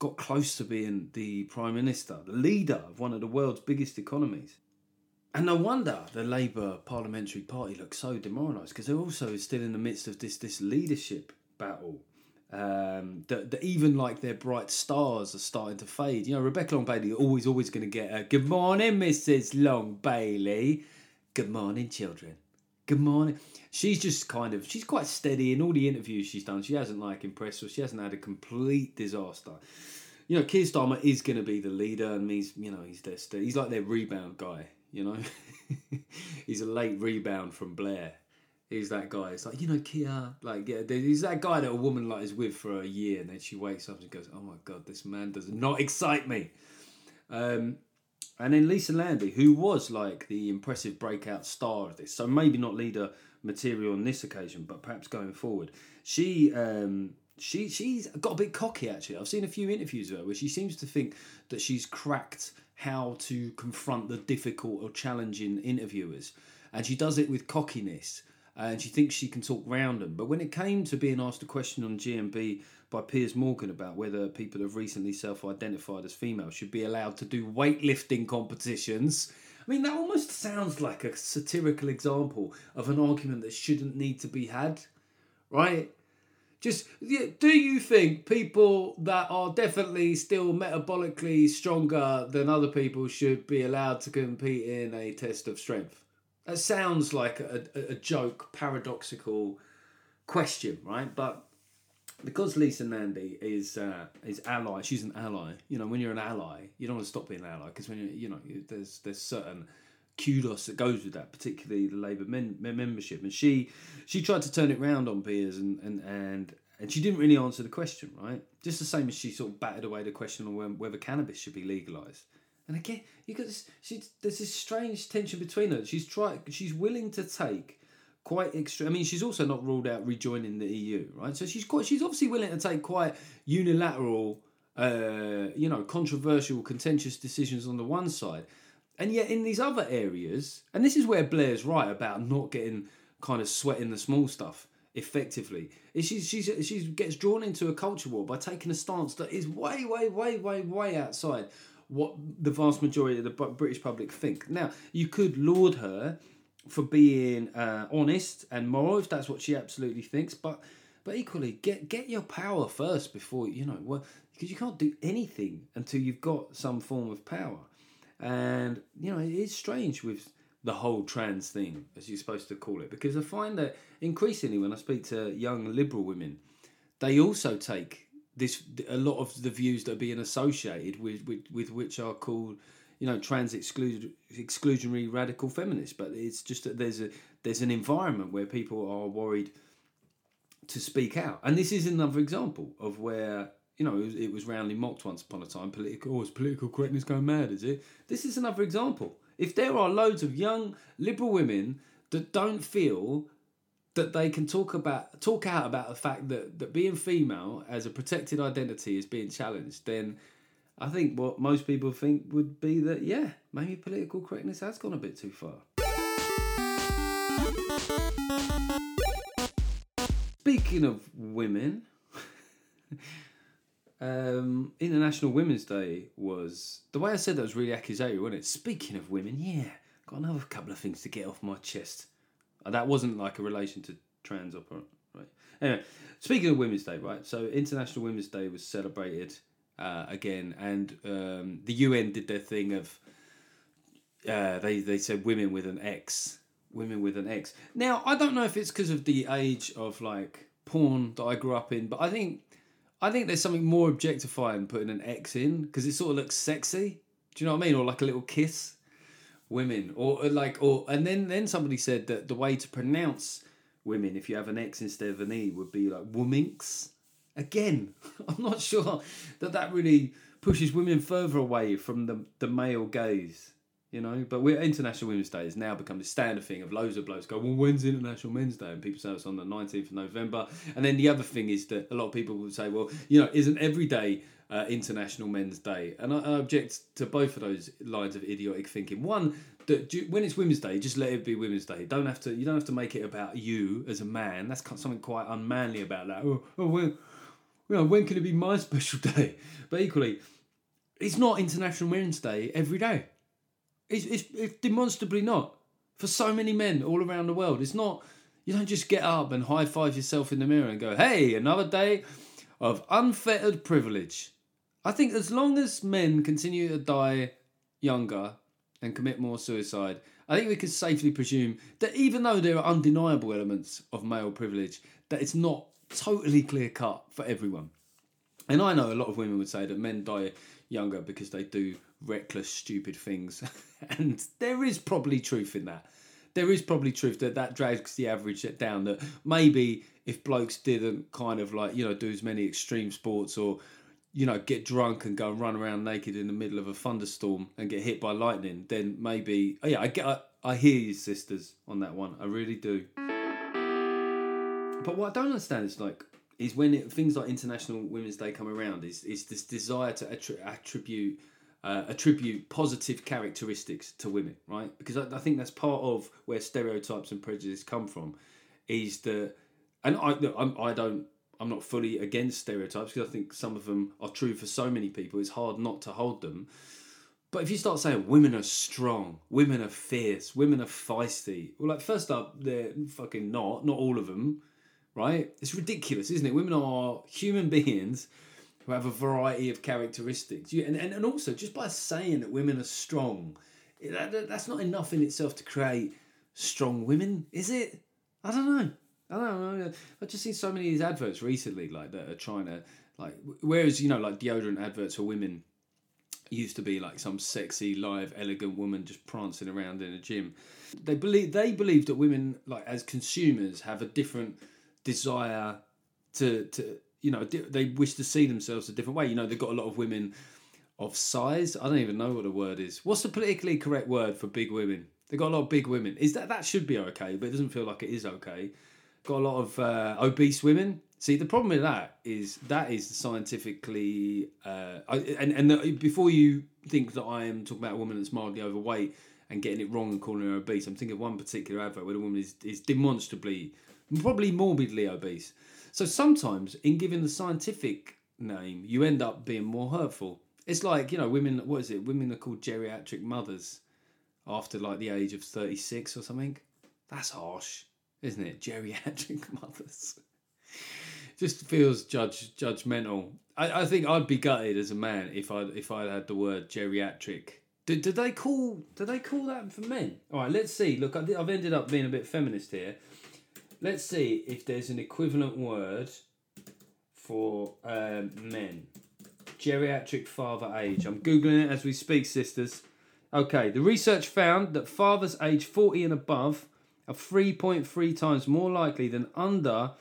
got close to being the Prime Minister, the leader of one of the world's biggest economies. And no wonder the Labour Parliamentary Party looks so demoralised because they're also still in the midst of this this leadership battle um, that, that even like their bright stars are starting to fade. You know, Rebecca Long Bailey always, always going to get a good morning, Mrs. Long Bailey. Good morning, children. Good morning. She's just kind of, she's quite steady in all the interviews she's done. She hasn't like impressed us. She hasn't had a complete disaster. You know, Keir Starmer is going to be the leader, and he's, you know, he's their, he's like their rebound guy. You know, he's a late rebound from Blair He's that guy. It's like you know, Keir. Like yeah, he's that guy that a woman like is with for a year, and then she wakes up and goes, "Oh my god, this man does not excite me." Um, and then Lisa Nandy, who was like the impressive breakout star of this, so maybe not leader material on this occasion, but perhaps going forward, she um, she she's got a bit cocky actually. I've seen a few interviews of her where she seems to think that she's cracked how to confront the difficult or challenging interviewers, and she does it with cockiness Uh, and she thinks she can talk round them. But when it came to being asked a question on GMB by Piers Morgan about whether people who have recently self identified as female should be allowed to do weightlifting competitions, I mean, that almost sounds like a satirical example of an argument that shouldn't need to be had, right? Just do you think people that are definitely still metabolically stronger than other people should be allowed to compete in a test of strength? That sounds like a, a, joke, paradoxical question, right? But because Lisa Nandy is uh, is ally, she's an ally. You know, when you're an ally, you don't want to stop being an ally because when you you know there's there's certain kudos that goes with that, particularly the Labour men, membership. And she she tried to turn it round on Piers and and and and she didn't really answer the question, right? Just the same as she sort of batted away the question on whether cannabis should be legalised. And again, you got this. She, there's this strange tension between her. She's try. She's willing to take quite extreme. I mean, she's also not ruled out rejoining the EU, right? So she's quite. She's obviously willing to take quite unilateral, uh, you know, controversial, contentious decisions on the one side, and yet in these other areas, and this is where Blair's right about not getting kind of sweating the small stuff effectively. She's she's she gets drawn into a culture war by taking a stance that is way, way, way, way, way outside what the vast majority of the British public think. Now, you could laud her for being uh, honest and moral if that's what she absolutely thinks, but but equally get get your power first before you know well because you can't do anything until you've got some form of power, and you know it is strange with the whole trans thing as you're supposed to call it because I find that increasingly when I speak to young liberal women, they also take this a lot of the views that are being associated with with, with which are called you know trans exclude, exclusionary radical feminists, but it's just that there's a there's an environment where people are worried to speak out, and this is another example of where you know it was, it was roundly mocked once upon a time. Political, oh, is political correctness going mad? Is it? This is another example. If there are loads of young liberal women that don't feel that they can talk about talk out about the fact that, that being female as a protected identity is being challenged, then I think what most people think would be that yeah, maybe political correctness has gone a bit too far. Speaking of women, um, International Women's Day was the way I said that was really accusatory, wasn't it? Speaking of women, yeah, got another couple of things to get off my chest. That wasn't like a relation to trans opera, right? Anyway, speaking of Women's Day, right? So International Women's Day was celebrated uh, again, and um, the UN did their thing of uh, they they said women with an X, women with an X. Now I don't know if it's because of the age of like porn that I grew up in, but I think I think there's something more objectifying putting an X in because it sort of looks sexy. Do you know what I mean? Or like a little kiss women or or like or and then then somebody said that the way to pronounce women if you have an x instead of an e would be like wominks. Again i'm not sure that that really pushes women further away from the the male gaze you know? But we're international women's day has now become the standard thing of loads of blokes go well when's international men's day? And people say it's on the 19th of november. And then the other thing is that a lot of people would say well you know isn't every day uh, International Men's Day, and I, I object to both of those lines of idiotic thinking. One, that do, when it's Women's Day, just let it be Women's Day. Don't have to. You don't have to make it about you as a man. That's something quite unmanly about that. Oh, oh when, you know, when can it be my special day? But equally, it's not International Men's Day every day. It's, it's, it's demonstrably not for so many men all around the world. It's not. You don't just get up and high five yourself in the mirror and go, "Hey, another day of unfettered privilege." I think as long as men continue to die younger and commit more suicide, I think we can safely presume that even though there are undeniable elements of male privilege, that it's not totally clear cut for everyone. And I know a lot of women would say that men die younger because they do reckless, stupid things. and there is probably truth in that. There is probably truth that that drags the average down. That maybe if blokes didn't kind of like, you know, do as many extreme sports or, you know, get drunk and go and run around naked in the middle of a thunderstorm and get hit by lightning, then maybe, oh yeah, I get, I, I hear you, sisters, on that one. I really do. But what I don't understand is like is when it, things like International Women's Day come around is is this desire to attri- attribute uh, attribute positive characteristics to women, right? Because I, I think that's part of where stereotypes and prejudice come from, is that, and I I'm, I don't. I'm not fully against stereotypes because I think some of them are true for so many people. It's hard not to hold them. But if you start saying women are strong, women are fierce, women are feisty, well, like first up, they're fucking not. Not all of them right? It's ridiculous, isn't it? Women are human beings who have a variety of characteristics. You, and, and, and also, just by saying that women are strong, that, that- that's not enough in itself to create strong women, is it? I don't know. I don't know. I've just seen so many of these adverts recently, like that are trying to like. Whereas you know, like deodorant adverts for women used to be like some sexy, live, elegant woman just prancing around in a gym. They believe they believe that women, like as consumers, have a different desire to to you know they wish to see themselves a different way. You know, they've got a lot of women of size. I don't even know what the word is. What's the politically correct word for big women? They've got a lot of big women. Is that that should be okay? But it doesn't feel like it is okay. Got a lot of uh, obese women. See, the problem with that is that is scientifically, uh, and and the, before you think that I am talking about a woman that's mildly overweight and getting it wrong and calling her obese, I'm thinking of one particular advert where the woman is, is demonstrably, probably morbidly obese. So sometimes in giving the scientific name, you end up being more hurtful. It's like you know, women. What is it? Women are called geriatric mothers after like the age of thirty six or something. That's harsh, isn't it? Geriatric mothers just feels judge judgmental. I, I think I'd be gutted as a man if I if I had the word geriatric. Did, did they call did they call that for men? All right, let's see. Look, I've ended up being a bit feminist here. Let's see if there's an equivalent word for um, men. Geriatric father age. I'm googling it as we speak, sisters. Okay, the research found that fathers aged 40 and above are 3.3 times more likely than under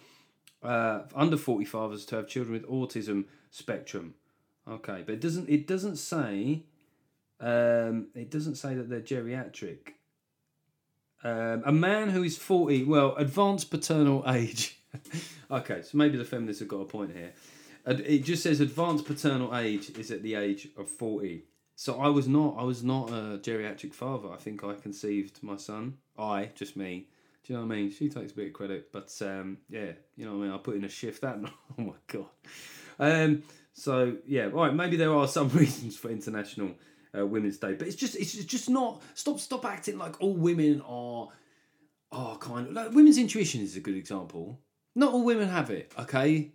uh, under 40 fathers to have children with autism spectrum. Okay, but it doesn't it doesn't say um, it doesn't say that they're geriatric. Um, a man who is 40, well, advanced paternal age. okay, so maybe the feminists have got a point here. It just says advanced paternal age is at the age of 40. So I was not I was not a geriatric father. I think I conceived my son. I, just me. Do you know what I mean? She takes a bit of credit, but um, yeah, you know what I mean. I put in a shift. That oh my god. Um, so yeah, right. Maybe there are some reasons for International uh, Women's Day, but it's just it's just not. Stop stop acting like all women are are kind of like women's intuition is a good example. Not all women have it. Okay,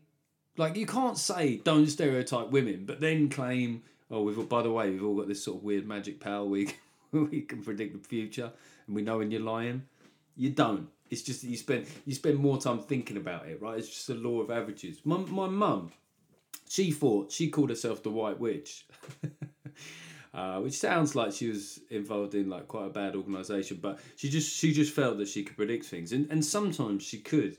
like you can't say don't stereotype women, but then claim oh we've all, by the way we've all got this sort of weird magic power we we can predict the future and we know when you're lying. You don't. It's just that you spend you spend more time thinking about it, right? It's just a law of averages. My my mum, she thought she called herself the White Witch, uh, which sounds like she was involved in like quite a bad organisation. But she just she just felt that she could predict things, and and sometimes she could,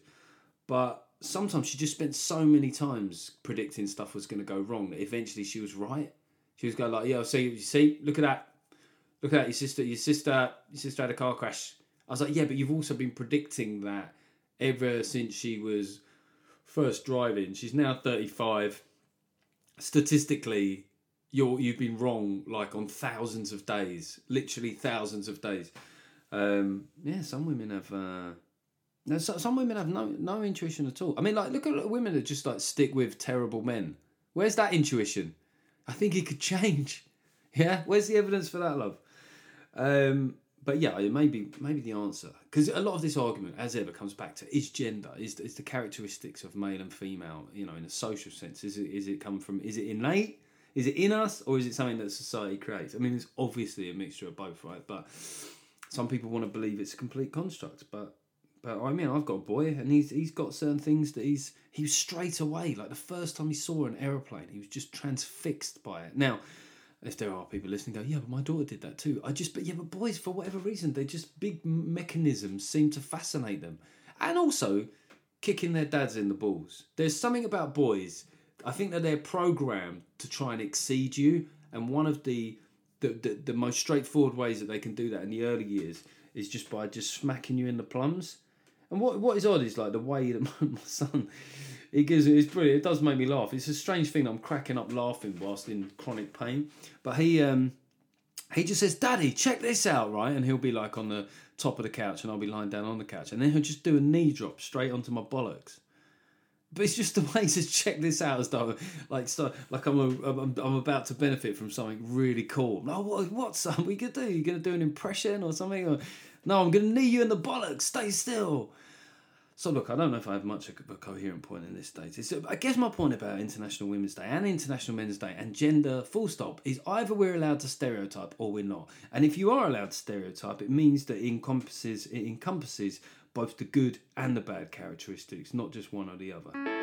but sometimes she just spent so many times predicting stuff was going to go wrong that eventually she was right. She was going like, "Yeah, see, you see, look at that, look at that. Your sister, your sister, your sister had a car crash." I was like, "Yeah, but you've also been predicting that ever since she was first driving. She's now thirty-five. Statistically, you're you've been wrong like on thousands of days, literally thousands of days. Um, yeah, some women have." Uh, no, so, some women have no no intuition at all. I mean, like look at women that just like stick with terrible men. Where's that intuition? I think it could change. Yeah, where's the evidence for that, love? Um, but yeah, maybe maybe the answer because a lot of this argument, as ever, comes back to is gender, is is the characteristics of male and female. You know, in a social sense, is it is it come from? Is it innate? Is it in us, or is it something that society creates? I mean, it's obviously a mixture of both, right? But some people want to believe it's a complete construct, but but I mean, I've got a boy, and he's he's got certain things that he's he was straight away. Like the first time he saw an aeroplane, he was just transfixed by it. Now, if there are people listening, go, yeah, but my daughter did that too. I just, but yeah, but boys, for whatever reason, they just big mechanisms seem to fascinate them, and also kicking their dads in the balls. There's something about boys. I think that they're programmed to try and exceed you, and one of the the, the, the most straightforward ways that they can do that in the early years is just by just smacking you in the plums. And what what is odd is like the way that my, my son he gives it. It's brilliant. It does make me laugh. It's a strange thing. I'm cracking up laughing whilst in chronic pain. But he um he just says, "Daddy, check this out, right?" And he'll be like on the top of the couch, and I'll be lying down on the couch, and then he'll just do a knee drop straight onto my bollocks. But it's just the way he says, "Check this out," as though like so, like I'm, a, I'm I'm about to benefit from something really cool. No, what what's something we could do? You gonna do an impression or something? Or, no, I'm gonna knee you in the bollocks. Stay still. So look, I don't know if I have much of a coherent point in this state. It's, I guess my point about International Women's Day and International Men's Day and gender, full stop, is either we're allowed to stereotype or we're not. And if you are allowed to stereotype, it means that it encompasses it encompasses both the good and the bad characteristics, not just one or the other.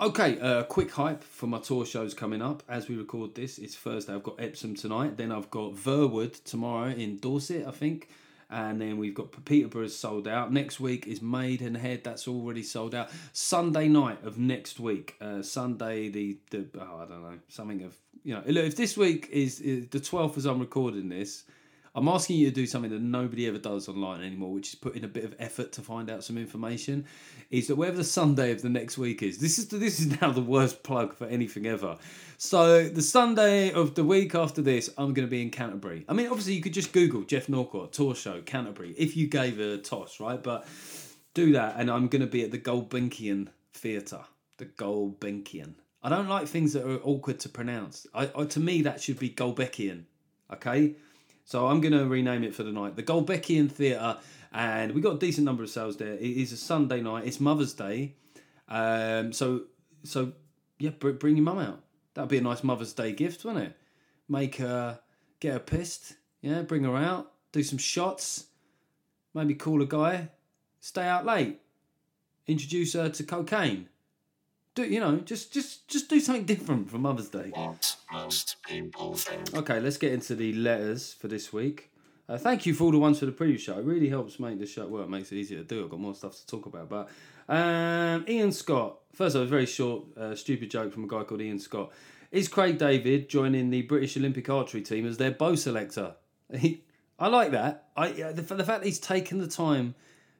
Okay, uh, quick hype for my tour shows coming up as we record this. It's Thursday. I've got Epsom tonight. Then I've got Verwood tomorrow in Dorset, I think and then we've got Peterborough's sold out. Next week is Maidenhead, that's already sold out. Sunday night of next week, uh, Sunday the the oh, I don't know something of you know. Look, if this week is, is the twelfth as I'm recording this. I'm asking you to do something that nobody ever does online anymore, which is put in a bit of effort to find out some information. Is that wherever the Sunday of the next week is, this is this is now the worst plug for anything ever. So the Sunday of the week after this, I'm going to be in Canterbury. I mean, obviously you could just Google Geoff Norcott tour show Canterbury if you gave a toss, right? But do that, and I'm going to be at the Gulbenkian Theatre. The Gulbenkian. I don't like things that are awkward to pronounce. I, I to me that should be Golbeckian. Okay. So I'm going to rename it for the night. The Gulbenkian Theatre. And we got a decent number of sales there. It is a Sunday night. It's Mother's Day. Um, so, so yeah, bring your mum out. That'd be a nice Mother's Day gift, wouldn't it? Make her, get her pissed. Yeah, bring her out. Do some shots. Maybe call a guy. Stay out late. Introduce her to cocaine. Do you know? Just, just, just do something different for Mother's Day. Most people think. Okay, let's get into the letters for this week. Uh, thank you for all the ones for the preview show. It really helps make the show well. It makes it easier to do. I've got more stuff to talk about. But um, Ian Scott. First, of all, a very short, uh, stupid joke from a guy called Ian Scott. Is Craig David joining the British Olympic archery team as their bow selector? He, I like that. I the, the fact that he's taken the time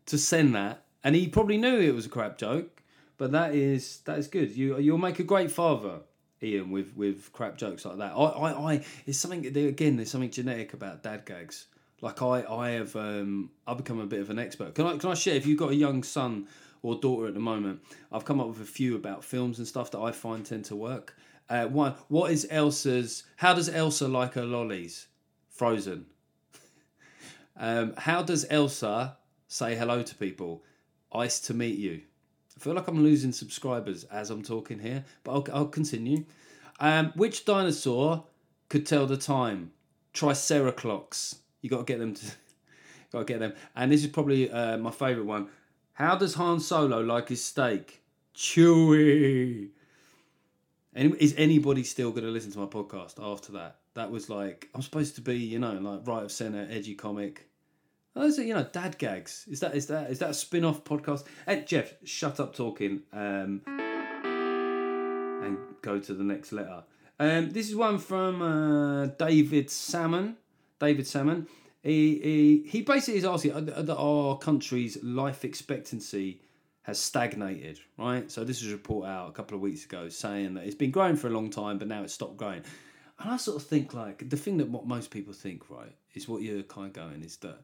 to send that, and he probably knew it was a crap joke, but that is that is good. You you'll make a great father. Ian, with with crap jokes like that. I, I, I it's something again. There's something genetic about dad gags. Like I, I have, um, I've become a bit of an expert. Can I, can I share? If you've got a young son or daughter at the moment, I've come up with a few about films and stuff that I find tend to work. Uh, one, what is Elsa's? How does Elsa like her lollies? Frozen. um, how does Elsa say hello to people? Ice to meet you. I feel like I'm losing subscribers as I'm talking here, but I'll, I'll continue. Um, which dinosaur could tell the time? Triceratops. You got to get them to, got to get them. And this is probably uh, my favourite one. How does Han Solo like his steak? Chewy. Any, is anybody still going to listen to my podcast after that? That was like I'm supposed to be, you know, like right of center, edgy comic. Those are, you know, dad gags. Is that is that is that a spin-off podcast? Hey, Geoff, shut up talking um, and go to the next letter. Um, this is one from uh, David Salmon. David Salmon. He, he, he basically is asking that our country's life expectancy has stagnated, right? So this was a report out a couple of weeks ago saying that it's been growing for a long time, but now it's stopped growing. And I sort of think like the thing that what most people think, right, is what you're kind of going is that,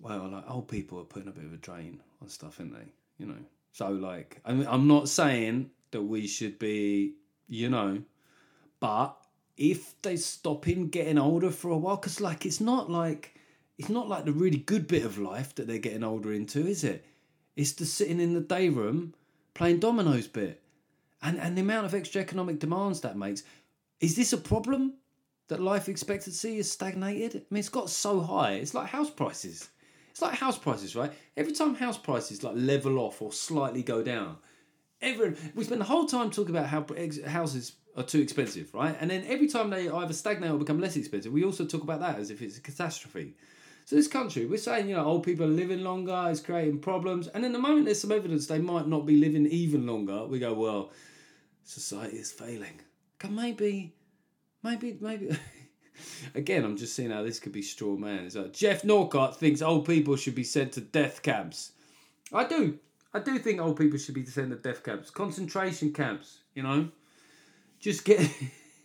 well, like old people are putting a bit of a drain on stuff, aren't they? You know. So like, I mean, I'm not saying that we should be, you know, but if they stop in getting older for a while, because like it's not like it's not like the really good bit of life that they're getting older into, is it? It's the sitting in the day room playing dominoes bit, and and the amount of extra economic demands that makes. Is this a problem that life expectancy is stagnated? I mean, it's got so high. It's like house prices. It's like house prices, right? Every time house prices like level off or slightly go down, everyone we spend the whole time talking about how ex- houses are too expensive, right? And then every time they either stagnate or become less expensive, we also talk about that as if it's a catastrophe. So this country, we're saying, you know, old people are living longer, it's creating problems, and in the moment there's some evidence they might not be living even longer, we go, well, society is failing. Maybe, maybe, maybe. Again, I'm just seeing how this could be straw man. It's like Geoff Norcott thinks old people should be sent to death camps. I do. I do think old people should be sent to death camps, concentration camps. You know, just get.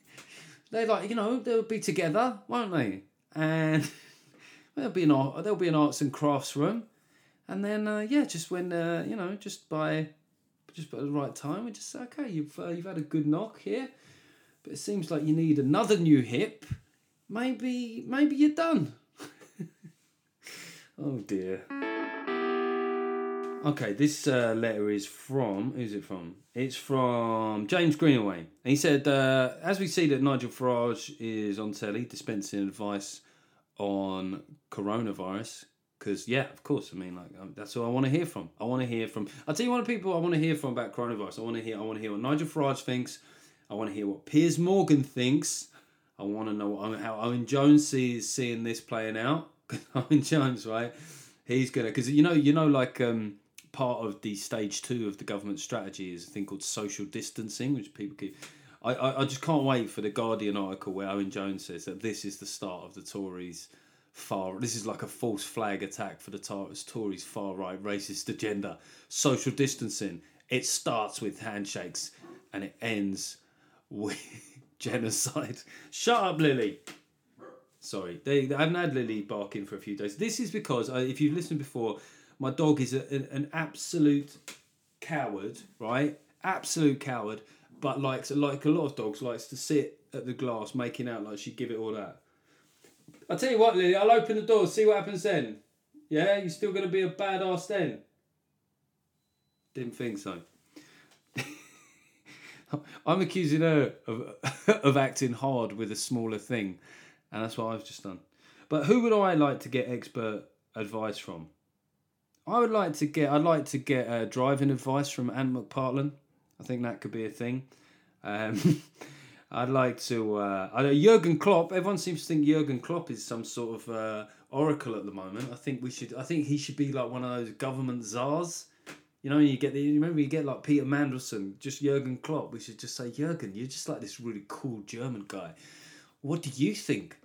they like you know they'll be together, won't they? And there'll be an art, there'll be an arts and crafts room, and then uh, yeah, just when uh, you know, just by just at the right time, we just say, okay, you've uh, you've had a good knock here, but it seems like you need another new hip. Maybe maybe you're done. oh dear. Okay, this uh, letter is from who's it from? It's from James Greenaway. He said, uh, as we see that Nigel Farage is on telly dispensing advice on coronavirus, because yeah, of course, I mean, like um, that's what I want to hear from. I want to hear from. I'll tell you one of the people I want to hear from about coronavirus. I want to hear. I want to hear what Nigel Farage thinks. I want to hear what Piers Morgan thinks. I want to know how Owen Jones sees seeing this playing out. Owen Jones, right? He's gonna because you know you know like um, part of the stage two of the government strategy is a thing called social distancing, which people keep. I, I, I just can't wait for the Guardian article where Owen Jones says that this is the start of the Tories far. This is like a false flag attack for the Tories far right racist agenda. Social distancing. It starts with handshakes and it ends genocide. Shut up, Lily. Sorry, they, they haven't had Lily barking for a few days. This is because, uh, if you've listened before, my dog is a, an, an absolute coward, right? Absolute coward, but likes like a lot of dogs likes to sit at the glass, making out like she'd give it all that. I'll tell you what, Lily. I'll open the door. See what happens then. Yeah, you're still gonna be a badass then. Didn't think so. I'm accusing her of of acting hard with a smaller thing, and that's what I've just done. But who would I like to get expert advice from? I would like to get. I'd like to get uh, driving advice from Ant McPartlin. I think that could be a thing. Um, I'd like to. Uh, I know Jurgen Klopp. Everyone seems to think Jurgen Klopp is some sort of uh, oracle at the moment. I think we should. I think he should be like one of those government czars. You know, you get the. You remember you get like Peter Mandelson, just Jurgen Klopp. We should just say Jurgen. You're just like this really cool German guy. What do you think?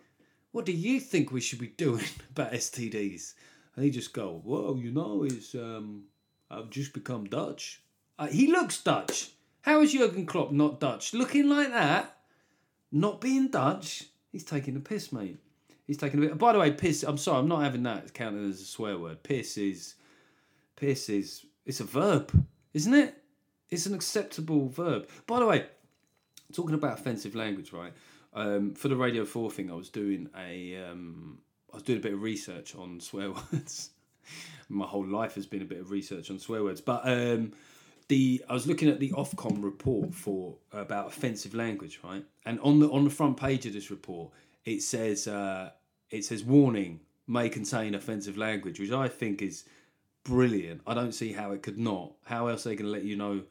What do you think we should be doing about STDs? And he just go, well, you know, is um, I've just become Dutch. Uh, he looks Dutch. How is Jurgen Klopp not Dutch? Looking like that, not being Dutch, he's taking a piss, mate. He's taking a bit. By the way, piss. I'm sorry, I'm not having that counted as a swear word. Piss is, piss is. It's a verb, isn't it? It's an acceptable verb. By the way, talking about offensive language, right? Um, for the Radio Four thing, I was doing a, um, I was doing a bit of research on swear words. My whole life has been a bit of research on swear words, but um, the I was looking at the Ofcom report for about offensive language, right? And on the on the front page of this report, it says uh, it says warning may contain offensive language, which I think is brilliant. I don't see how it could not. How else are they going to let you know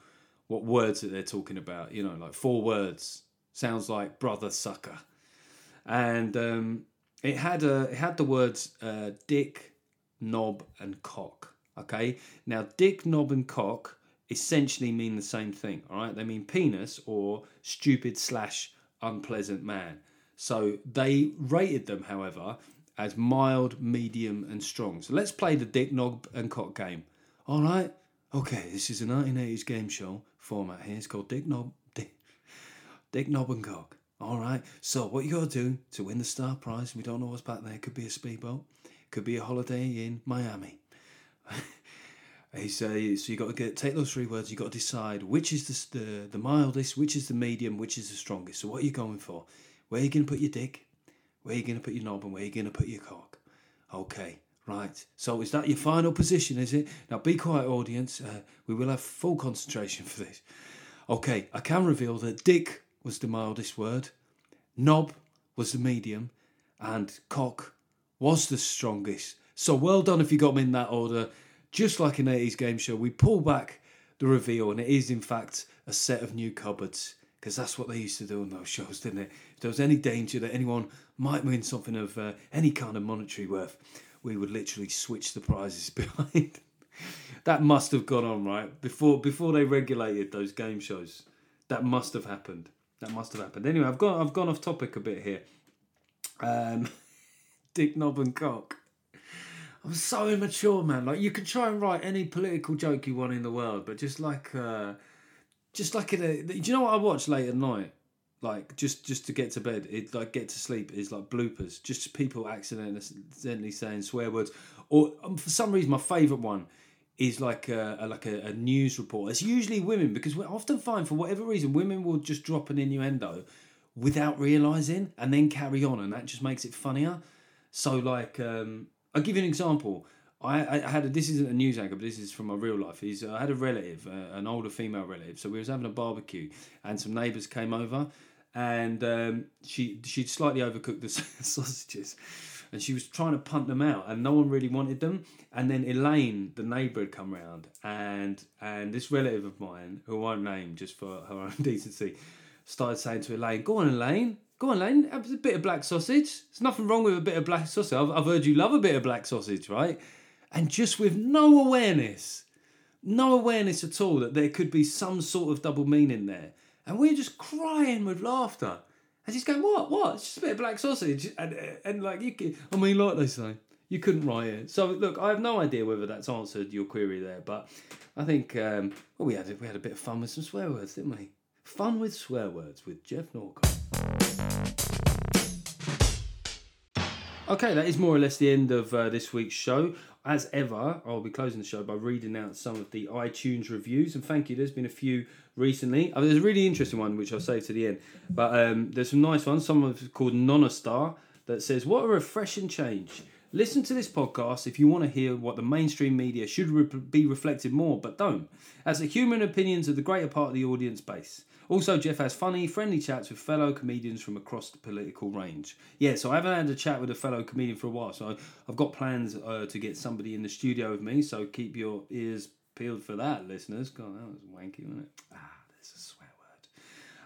what words that they're talking about? You know, like four words sounds like brother sucker, and um, it had a it had the words uh, dick, knob, and cock. Okay, now dick, knob, and cock essentially mean the same thing. All right, they mean penis or stupid slash unpleasant man. So they rated them, however, as mild, medium, and strong. So let's play the dick, knob, and cock game. All right. Okay, this is a 1980s game show format here. It's called Dick Knob, Dick, Dick Knob and Cock. All right. So what you got to do to win the star prize? We don't know what's back there. Could be a speedboat. Could be a holiday in Miami. He says so you got to get take those three words. You got to decide which is the, the the mildest, which is the medium, which is the strongest. So what are you going for? Where are you going to put your dick? Where are you going to put your knob? And where are you going to put your cock? Okay, right. So is that your final position? Is it? Now be quiet, audience. Uh, we will have full concentration for this. Okay, I can reveal that dick was the mildest word, knob was the medium, and cock was the strongest. So well done if you got them in that order just like an 80s game show, we pull back the reveal, and it is, in fact, a set of new cupboards. Because that's what they used to do on those shows, didn't it? If there was any danger that anyone might win something of uh, any kind of monetary worth, we would literally switch the prizes behind. that must have gone on, right? Before before they regulated those game shows. That must have happened. That must have happened. Anyway, I've gone I've gone off topic a bit here. Um, Dick Knob and Cock. I'm so immature, man. Like you can try and write any political joke you want in the world, but just like, uh, just like in a, do you know what I watch late at night? Like just just to get to bed, it like get to sleep is like bloopers. Just people accidentally saying swear words, or um, for some reason my favourite one is like a, a like a, a, news report. It's usually women because we often find for whatever reason women will just drop an innuendo without realizing and then carry on, and that just makes it funnier. So like um, I'll give you an example. I, had a, this isn't a news anchor, but this is from my real life. He's I had a relative, uh, an older female relative. So we was having a barbecue, and some neighbours came over, and um, she she'd slightly overcooked the sausages, and she was trying to punt them out, and no one really wanted them. And then Elaine, the neighbour, had come round, and and this relative of mine, who I won't name just for her own decency, started saying to Elaine, "Go on, Elaine, Go on, Lane. Have a bit of black sausage. There's nothing wrong with a bit of black sausage. I've, I've heard you love a bit of black sausage, right? And just with no awareness, no awareness at all that there could be some sort of double meaning there. And we're just crying with laughter. And she's going, what, what? It's just a bit of black sausage. And, and like, you can, I mean, like they say, you couldn't write it. So, look, I have no idea whether that's answered your query there, but I think, um, well, we had, we had a bit of fun with some swear words, didn't we? Fun with swear words with Geoff Norcott. Okay, that is more or less the end of uh, this week's show. As ever, I'll be closing the show by reading out some of the iTunes reviews. And thank you, there's been a few recently. Oh, there's a really interesting one, which I'll save to the end. But um, there's some nice ones. Someone called Nonostar that says, What a refreshing change. Listen to this podcast if you want to hear what the mainstream media should re- be reflected more, but don't, as the human opinions of the greater part of the audience base. Also, Geoff has funny, friendly chats with fellow comedians from across the political range. Yeah, so I haven't had a chat with a fellow comedian for a while, so I've got plans uh, to get somebody in the studio with me, so keep your ears peeled for that, listeners. God, that was wanky, wasn't it? Ah, there's a swear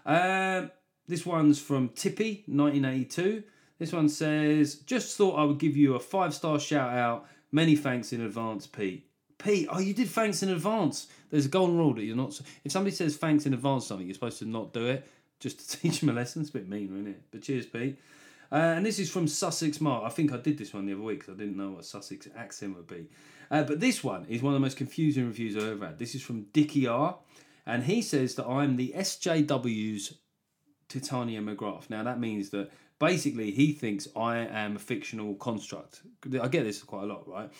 word. Um, This one's from Tippy, 1982. This one says, Just thought I would give you a five star shout out. Many thanks in advance, Pete. Pete, oh, you did thanks in advance. There's a golden rule that you're not. If somebody says thanks in advance something, you're supposed to not do it just to teach them a lesson. It's a bit mean, isn't it? But cheers, Pete. Uh, and this is from Sussex Mark. I think I did this one the other week because I didn't know what Sussex accent would be. Uh, but this one is one of the most confusing reviews I've ever had. This is from Dickie R. And he says that I'm the SJW's Titania McGrath. Now, that means that basically he thinks I am a fictional construct. I get this quite a lot, right?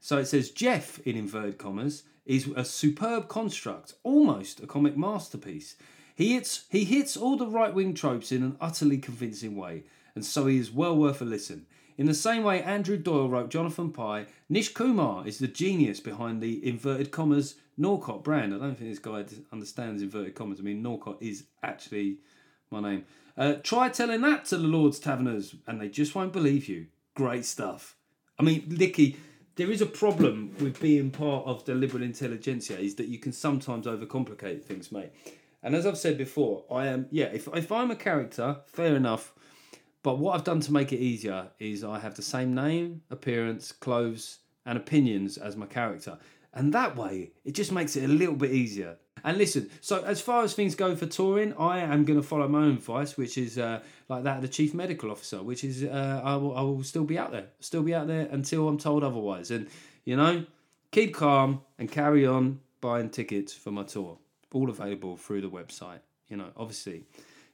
So it says Geoff, in inverted commas, is a superb construct, almost a comic masterpiece. He hits, he hits all the right wing tropes in an utterly convincing way, and so he is well worth a listen. In the same way Andrew Doyle wrote Jonathan Pie, Nish Kumar is the genius behind the inverted commas Norcott brand. I don't think this guy understands inverted commas. I mean, Norcott is actually my name. Uh, try telling that to the Lord's Taverners, and they just won't believe you. Great stuff. I mean, Licky, there is a problem with being part of the liberal intelligentsia is that you can sometimes overcomplicate things, mate. And as I've said before, I am yeah. If if I'm a character, fair enough. But what I've done to make it easier is I have the same name, appearance, clothes, and opinions as my character. And that way, it just makes it a little bit easier. And listen, so as far as things go for touring, I am going to follow my own advice, which is uh, like that of the chief medical officer, which is uh, I, will, I will still be out there, still be out there until I'm told otherwise. And, you know, keep calm and carry on buying tickets for my tour. All available through the website. You know, obviously,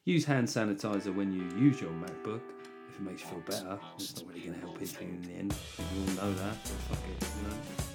use hand sanitizer when you use your MacBook if it makes you feel better. It's not really going to help anything in the end. You all know that, but fuck it, you know.